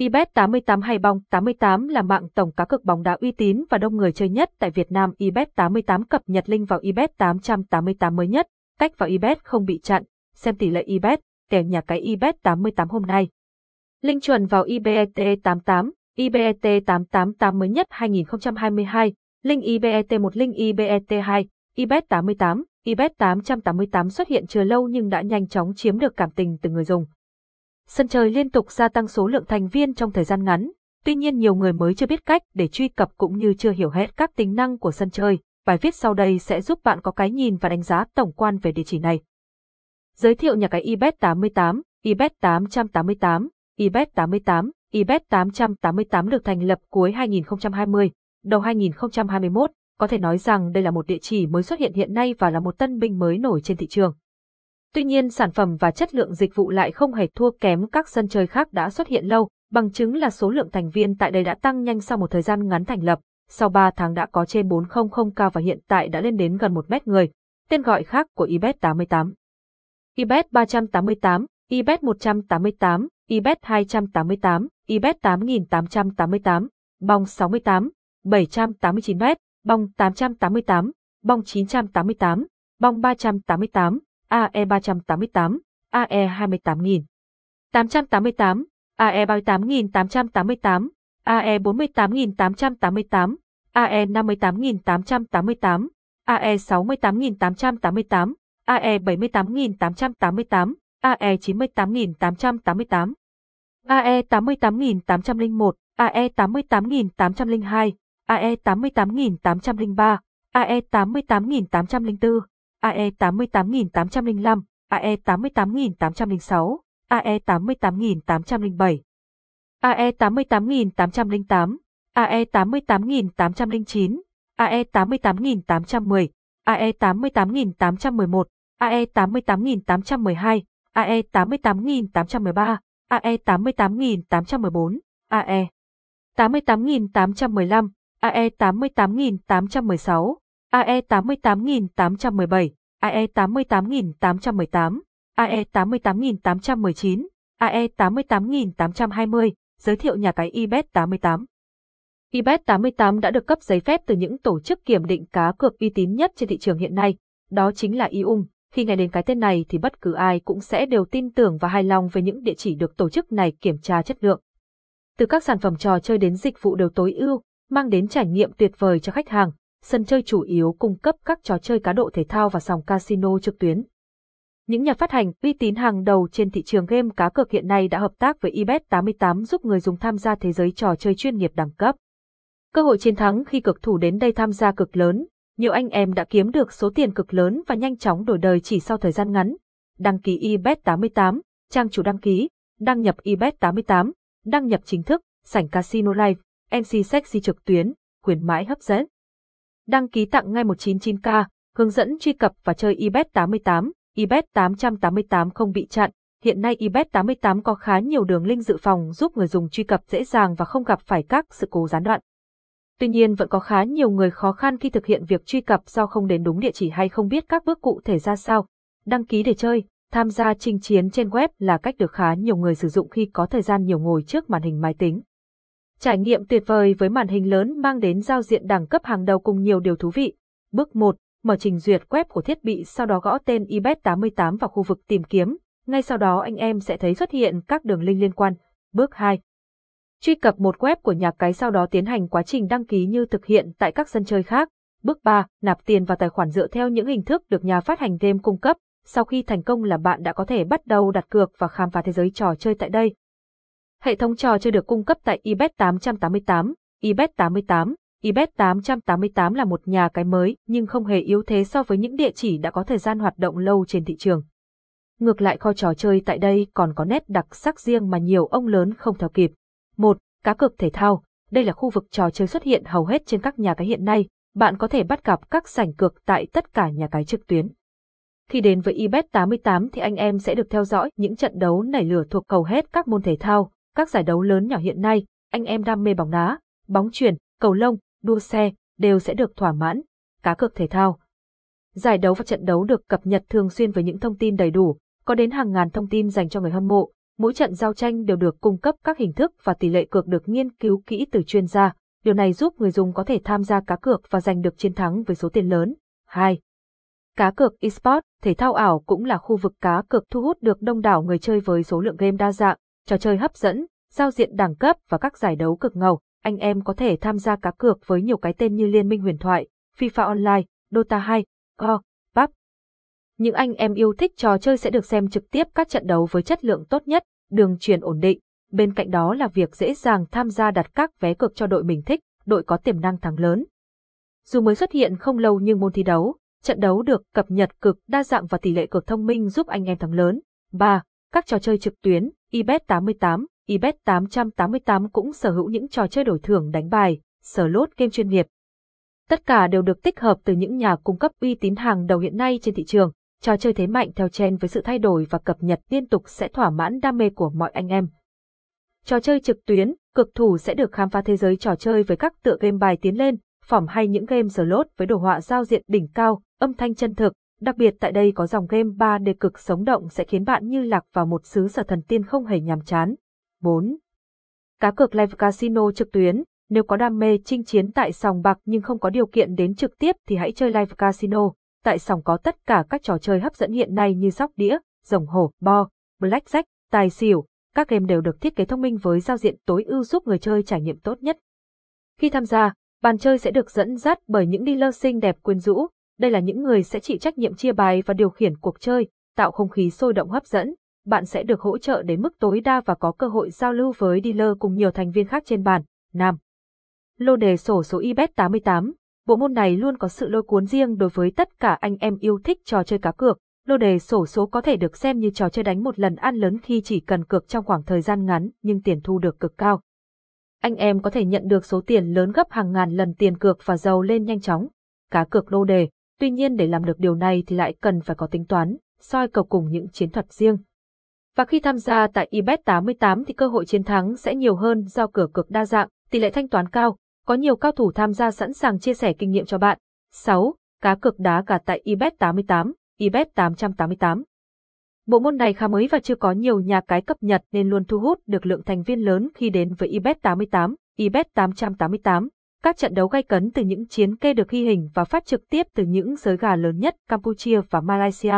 Ibet 88 hay Bong 88 là mạng tổng cá cược bóng đá uy tín và đông người chơi nhất tại Việt Nam. Ibet 88 cập nhật link vào Ibet 888 mới nhất, cách vào Ibet không bị chặn, xem tỷ lệ Ibet, kèo nhà cái Ibet 88 hôm nay. Link chuẩn vào IBET 88, IBET 888 mới nhất 2022, link IBET 1 link IBET 2, Ibet 88, Ibet 888 xuất hiện chưa lâu nhưng đã nhanh chóng chiếm được cảm tình từ người dùng. Sân chơi liên tục gia tăng số lượng thành viên trong thời gian ngắn, tuy nhiên nhiều người mới chưa biết cách để truy cập cũng như chưa hiểu hết các tính năng của sân chơi. Bài viết sau đây sẽ giúp bạn có cái nhìn và đánh giá tổng quan về địa chỉ này. Giới thiệu nhà cái Ibet 88, Ibet 888, Ibet 88, Ibet 888 được thành lập cuối 2020, đầu 2021, có thể nói rằng đây là một địa chỉ mới xuất hiện hiện nay và là một tân binh mới nổi trên thị trường. Tuy nhiên sản phẩm và chất lượng dịch vụ lại không hề thua kém các sân chơi khác đã xuất hiện lâu, bằng chứng là số lượng thành viên tại đây đã tăng nhanh sau một thời gian ngắn thành lập, sau 3 tháng đã có trên 400k và hiện tại đã lên đến gần 1 mét người, tên gọi khác của Ibet 88. Ibet 388, Ibet 188, Ibet 288, Ibet 8888, bong 68, 789m, bong 888, bong 988, bong 388, AE 388, AE 28000. 888, AE 38888, AE 48888, AE 58888, AE 68888, AE 78888, AE 98888, AE 88801, AE 88802, AE 88803, AE 88804, AE 88805, AE 88806, AE 88807, AE 88808, AE 88809, AE 88810, AE 88811, AE 88812, AE 88813, AE 88814, AE 88815, AE 88816, AE 88817, AE 88818, AE 88819, AE 88820, giới thiệu nhà cái Ibet 88. Ibet 88 đã được cấp giấy phép từ những tổ chức kiểm định cá cược uy tín nhất trên thị trường hiện nay, đó chính là IUM. Khi nghe đến cái tên này thì bất cứ ai cũng sẽ đều tin tưởng và hài lòng về những địa chỉ được tổ chức này kiểm tra chất lượng. Từ các sản phẩm trò chơi đến dịch vụ đều tối ưu, mang đến trải nghiệm tuyệt vời cho khách hàng. Sân chơi chủ yếu cung cấp các trò chơi cá độ thể thao và sòng casino trực tuyến. Những nhà phát hành uy tín hàng đầu trên thị trường game cá cược hiện nay đã hợp tác với eBet 88 giúp người dùng tham gia thế giới trò chơi chuyên nghiệp đẳng cấp. Cơ hội chiến thắng khi cực thủ đến đây tham gia cực lớn, nhiều anh em đã kiếm được số tiền cực lớn và nhanh chóng đổi đời chỉ sau thời gian ngắn. Đăng ký eBet 88, trang chủ đăng ký, đăng nhập eBet 88, đăng nhập chính thức, sảnh casino live, MC sexy trực tuyến, khuyến mãi hấp dẫn. Đăng ký tặng ngay 199k, hướng dẫn truy cập và chơi eBet 88, eBet 888 không bị chặn. Hiện nay eBet 88 có khá nhiều đường link dự phòng giúp người dùng truy cập dễ dàng và không gặp phải các sự cố gián đoạn. Tuy nhiên vẫn có khá nhiều người khó khăn khi thực hiện việc truy cập do không đến đúng địa chỉ hay không biết các bước cụ thể ra sao. Đăng ký để chơi, tham gia chinh chiến trên web là cách được khá nhiều người sử dụng khi có thời gian nhiều ngồi trước màn hình máy tính. Trải nghiệm tuyệt vời với màn hình lớn mang đến giao diện đẳng cấp hàng đầu cùng nhiều điều thú vị. Bước 1. Mở trình duyệt web của thiết bị, sau đó gõ tên eBet 88 vào khu vực tìm kiếm. Ngay sau đó anh em sẽ thấy xuất hiện các đường link liên quan. Bước 2. Truy cập một web của nhà cái sau đó tiến hành quá trình đăng ký như thực hiện tại các sân chơi khác. Bước 3. Nạp tiền vào tài khoản dựa theo những hình thức được nhà phát hành game cung cấp. Sau khi thành công là bạn đã có thể bắt đầu đặt cược và khám phá thế giới trò chơi tại đây. Hệ thống trò chơi được cung cấp tại eBet 888, eBet 88, eBet 888 là một nhà cái mới nhưng không hề yếu thế so với những địa chỉ đã có thời gian hoạt động lâu trên thị trường. Ngược lại kho trò chơi tại đây còn có nét đặc sắc riêng mà nhiều ông lớn không theo kịp. 1. Cá cược thể thao. Đây là khu vực trò chơi xuất hiện hầu hết trên các nhà cái hiện nay, bạn có thể bắt gặp các sảnh cược tại tất cả nhà cái trực tuyến. Khi đến với eBet 88 thì anh em sẽ được theo dõi những trận đấu nảy lửa thuộc hầu hết các môn thể thao, các giải đấu lớn nhỏ hiện nay, anh em đam mê bóng đá, bóng chuyền, cầu lông, đua xe, đều sẽ được thỏa mãn. Cá cược thể thao. Giải đấu và trận đấu được cập nhật thường xuyên với những thông tin đầy đủ, có đến hàng ngàn thông tin dành cho người hâm mộ, Mỗi trận giao tranh đều được cung cấp các hình thức và tỷ lệ cược được nghiên cứu kỹ từ chuyên gia. Điều này giúp người dùng có thể tham gia cá cược và giành được chiến thắng với số tiền lớn. 2. Cá cược esports thể thao ảo cũng là khu vực cá cược thu hút được đông đảo người chơi với số lượng game đa dạng, trò chơi hấp dẫn, giao diện đẳng cấp và các giải đấu cực ngầu. Anh em có thể tham gia cá cược với nhiều cái tên như Liên minh huyền thoại, FIFA Online, Dota 2, Go, PUBG. Những anh em yêu thích trò chơi sẽ được xem trực tiếp các trận đấu với chất lượng tốt nhất, đường truyền ổn định. Bên cạnh đó là việc dễ dàng tham gia đặt các vé cược cho đội mình thích, đội có tiềm năng thắng lớn. Dù mới xuất hiện không lâu nhưng môn thi đấu, trận đấu được cập nhật cực đa dạng và tỷ lệ cược thông minh giúp anh em thắng lớn. 3. Các trò chơi trực tuyến, eBet 88, eBet 888 cũng sở hữu những trò chơi đổi thưởng đánh bài, sở lốt game chuyên nghiệp. Tất cả đều được tích hợp từ những nhà cung cấp uy tín hàng đầu hiện nay trên thị trường. Trò chơi thế mạnh theo trend với sự thay đổi và cập nhật liên tục sẽ thỏa mãn đam mê của mọi anh em. Trò chơi trực tuyến, cực thủ sẽ được khám phá thế giới trò chơi với các tựa game bài tiến lên, phỏng hay những game slot với đồ họa giao diện đỉnh cao, âm thanh chân thực, đặc biệt tại đây có dòng game 3D cực sống động sẽ khiến bạn như lạc vào một xứ sở thần tiên không hề nhàm chán. 4. Cá cược live casino trực tuyến, nếu có đam mê chinh chiến tại sòng bạc nhưng không có điều kiện đến trực tiếp thì hãy chơi live casino. Tại sòng có tất cả các trò chơi hấp dẫn hiện nay như sóc đĩa, rồng hổ, bo, blackjack, tài xỉu. Các game đều được thiết kế thông minh với giao diện tối ưu giúp người chơi trải nghiệm tốt nhất. Khi tham gia, bàn chơi sẽ được dẫn dắt bởi những dealer xinh đẹp quyến rũ. Đây là những người sẽ chịu trách nhiệm chia bài và điều khiển cuộc chơi, tạo không khí sôi động hấp dẫn. Bạn sẽ được hỗ trợ đến mức tối đa và có cơ hội giao lưu với dealer cùng nhiều thành viên khác trên bàn. Nam Lô đề sổ số IBET 88 Bộ môn này luôn có sự lôi cuốn riêng đối với tất cả anh em yêu thích trò chơi cá cược. Lô đề sổ số có thể được xem như trò chơi đánh một lần ăn lớn khi chỉ cần cược trong khoảng thời gian ngắn nhưng tiền thu được cực cao. Anh em có thể nhận được số tiền lớn gấp hàng ngàn lần tiền cược và giàu lên nhanh chóng. Cá cược lô đề, tuy nhiên để làm được điều này thì lại cần phải có tính toán, soi cầu cùng những chiến thuật riêng. Và khi tham gia tại IBET 88 thì cơ hội chiến thắng sẽ nhiều hơn do cửa cược đa dạng, tỷ lệ thanh toán cao, có nhiều cao thủ tham gia sẵn sàng chia sẻ kinh nghiệm cho bạn. 6. Cá cược đá gà tại IBET 88, IBET 888. Bộ môn này khá mới và chưa có nhiều nhà cái cập nhật nên luôn thu hút được lượng thành viên lớn khi đến với IBET 88, IBET 888. Các trận đấu gay cấn từ những chiến kê được ghi hình và phát trực tiếp từ những giới gà lớn nhất Campuchia và Malaysia.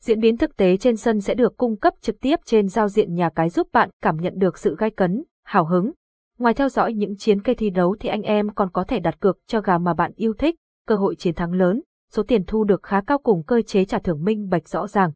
Diễn biến thực tế trên sân sẽ được cung cấp trực tiếp trên giao diện nhà cái giúp bạn cảm nhận được sự gay cấn, hào hứng, Ngoài theo dõi những chiến cây thi đấu thì anh em còn có thể đặt cược cho gà mà bạn yêu thích, cơ hội chiến thắng lớn, số tiền thu được khá cao cùng cơ chế trả thưởng minh bạch rõ ràng.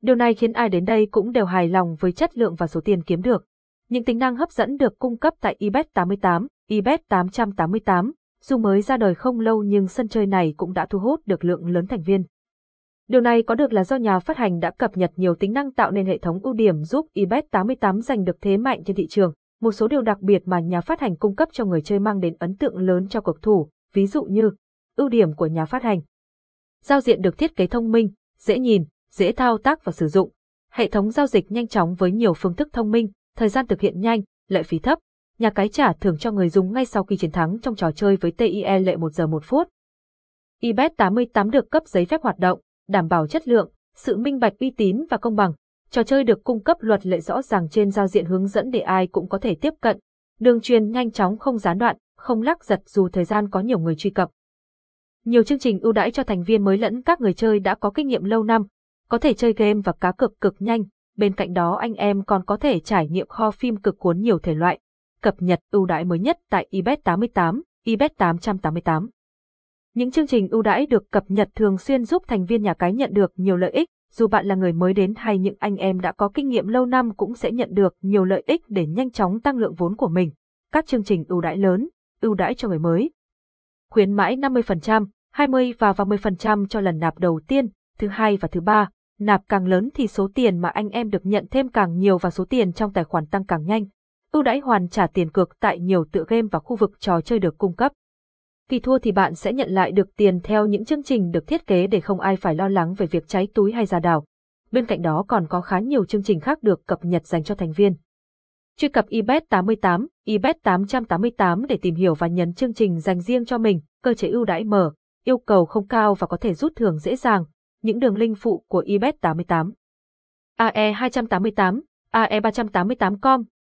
Điều này khiến ai đến đây cũng đều hài lòng với chất lượng và số tiền kiếm được. Những tính năng hấp dẫn được cung cấp tại eBet 88, eBet 888, dù mới ra đời không lâu nhưng sân chơi này cũng đã thu hút được lượng lớn thành viên. Điều này có được là do nhà phát hành đã cập nhật nhiều tính năng tạo nên hệ thống ưu điểm giúp eBet 88 giành được thế mạnh trên thị trường một số điều đặc biệt mà nhà phát hành cung cấp cho người chơi mang đến ấn tượng lớn cho cực thủ, ví dụ như ưu điểm của nhà phát hành. Giao diện được thiết kế thông minh, dễ nhìn, dễ thao tác và sử dụng. Hệ thống giao dịch nhanh chóng với nhiều phương thức thông minh, thời gian thực hiện nhanh, lợi phí thấp. Nhà cái trả thưởng cho người dùng ngay sau khi chiến thắng trong trò chơi với TIE lệ 1 giờ 1 phút. eBet 88 được cấp giấy phép hoạt động, đảm bảo chất lượng, sự minh bạch uy tín và công bằng. Trò chơi được cung cấp luật lệ rõ ràng trên giao diện hướng dẫn để ai cũng có thể tiếp cận. Đường truyền nhanh chóng không gián đoạn, không lắc giật dù thời gian có nhiều người truy cập. Nhiều chương trình ưu đãi cho thành viên mới lẫn các người chơi đã có kinh nghiệm lâu năm, có thể chơi game và cá cược cực nhanh, bên cạnh đó anh em còn có thể trải nghiệm kho phim cực cuốn nhiều thể loại. Cập nhật ưu đãi mới nhất tại eBet 88, eBet 888. Những chương trình ưu đãi được cập nhật thường xuyên giúp thành viên nhà cái nhận được nhiều lợi ích, dù bạn là người mới đến hay những anh em đã có kinh nghiệm lâu năm cũng sẽ nhận được nhiều lợi ích để nhanh chóng tăng lượng vốn của mình. Các chương trình ưu đãi lớn, ưu đãi cho người mới. Khuyến mãi 50%, 20 và 30% cho lần nạp đầu tiên, thứ hai và thứ ba. Nạp càng lớn thì số tiền mà anh em được nhận thêm càng nhiều và số tiền trong tài khoản tăng càng nhanh. Ưu đãi hoàn trả tiền cược tại nhiều tựa game và khu vực trò chơi được cung cấp. Khi thua thì bạn sẽ nhận lại được tiền theo những chương trình được thiết kế để không ai phải lo lắng về việc cháy túi hay ra đảo. Bên cạnh đó còn có khá nhiều chương trình khác được cập nhật dành cho thành viên. Truy cập eBet 88, eBet 888 để tìm hiểu và nhấn chương trình dành riêng cho mình, cơ chế ưu đãi mở, yêu cầu không cao và có thể rút thưởng dễ dàng. Những đường link phụ của eBet 88. AE 288 AE388com,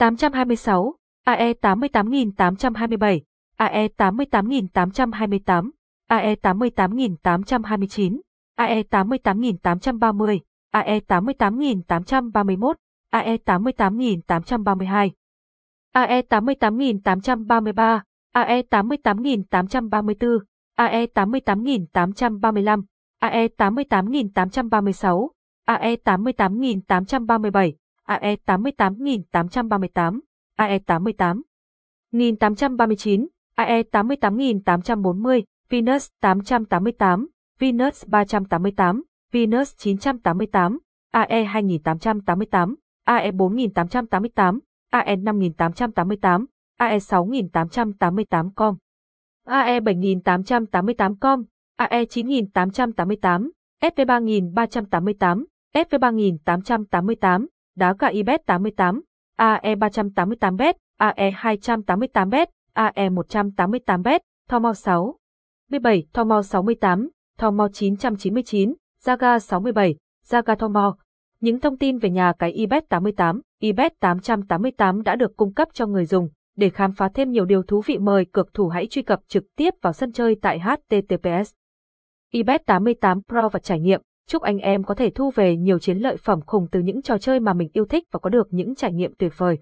826, AE 88827, AE88828, AE88829, AE88830, AE88831, AE88832, AE88833, AE88834, AE88835, AE 88836, AE 88837, AE 88838, AE88 1839, AE88840, Venus 888, Venus 388, Venus 988, AE 2888, AE 4888, AE 5888, AE 6888 com, AE 7888 com, AE 9888, FV 3388, FV 3888, đá gà IBET 88, AE 388bet, AE 288bet, AE 188bet, Thomao 6, 17, Thomao 68, Thomao 999, Zaga 67, Zaga Thomao. Những thông tin về nhà cái IBET 88, IBET 888 đã được cung cấp cho người dùng. Để khám phá thêm nhiều điều thú vị mời cực thủ hãy truy cập trực tiếp vào sân chơi tại HTTPS. IBET 88 Pro và trải nghiệm. Chúc anh em có thể thu về nhiều chiến lợi phẩm khủng từ những trò chơi mà mình yêu thích và có được những trải nghiệm tuyệt vời.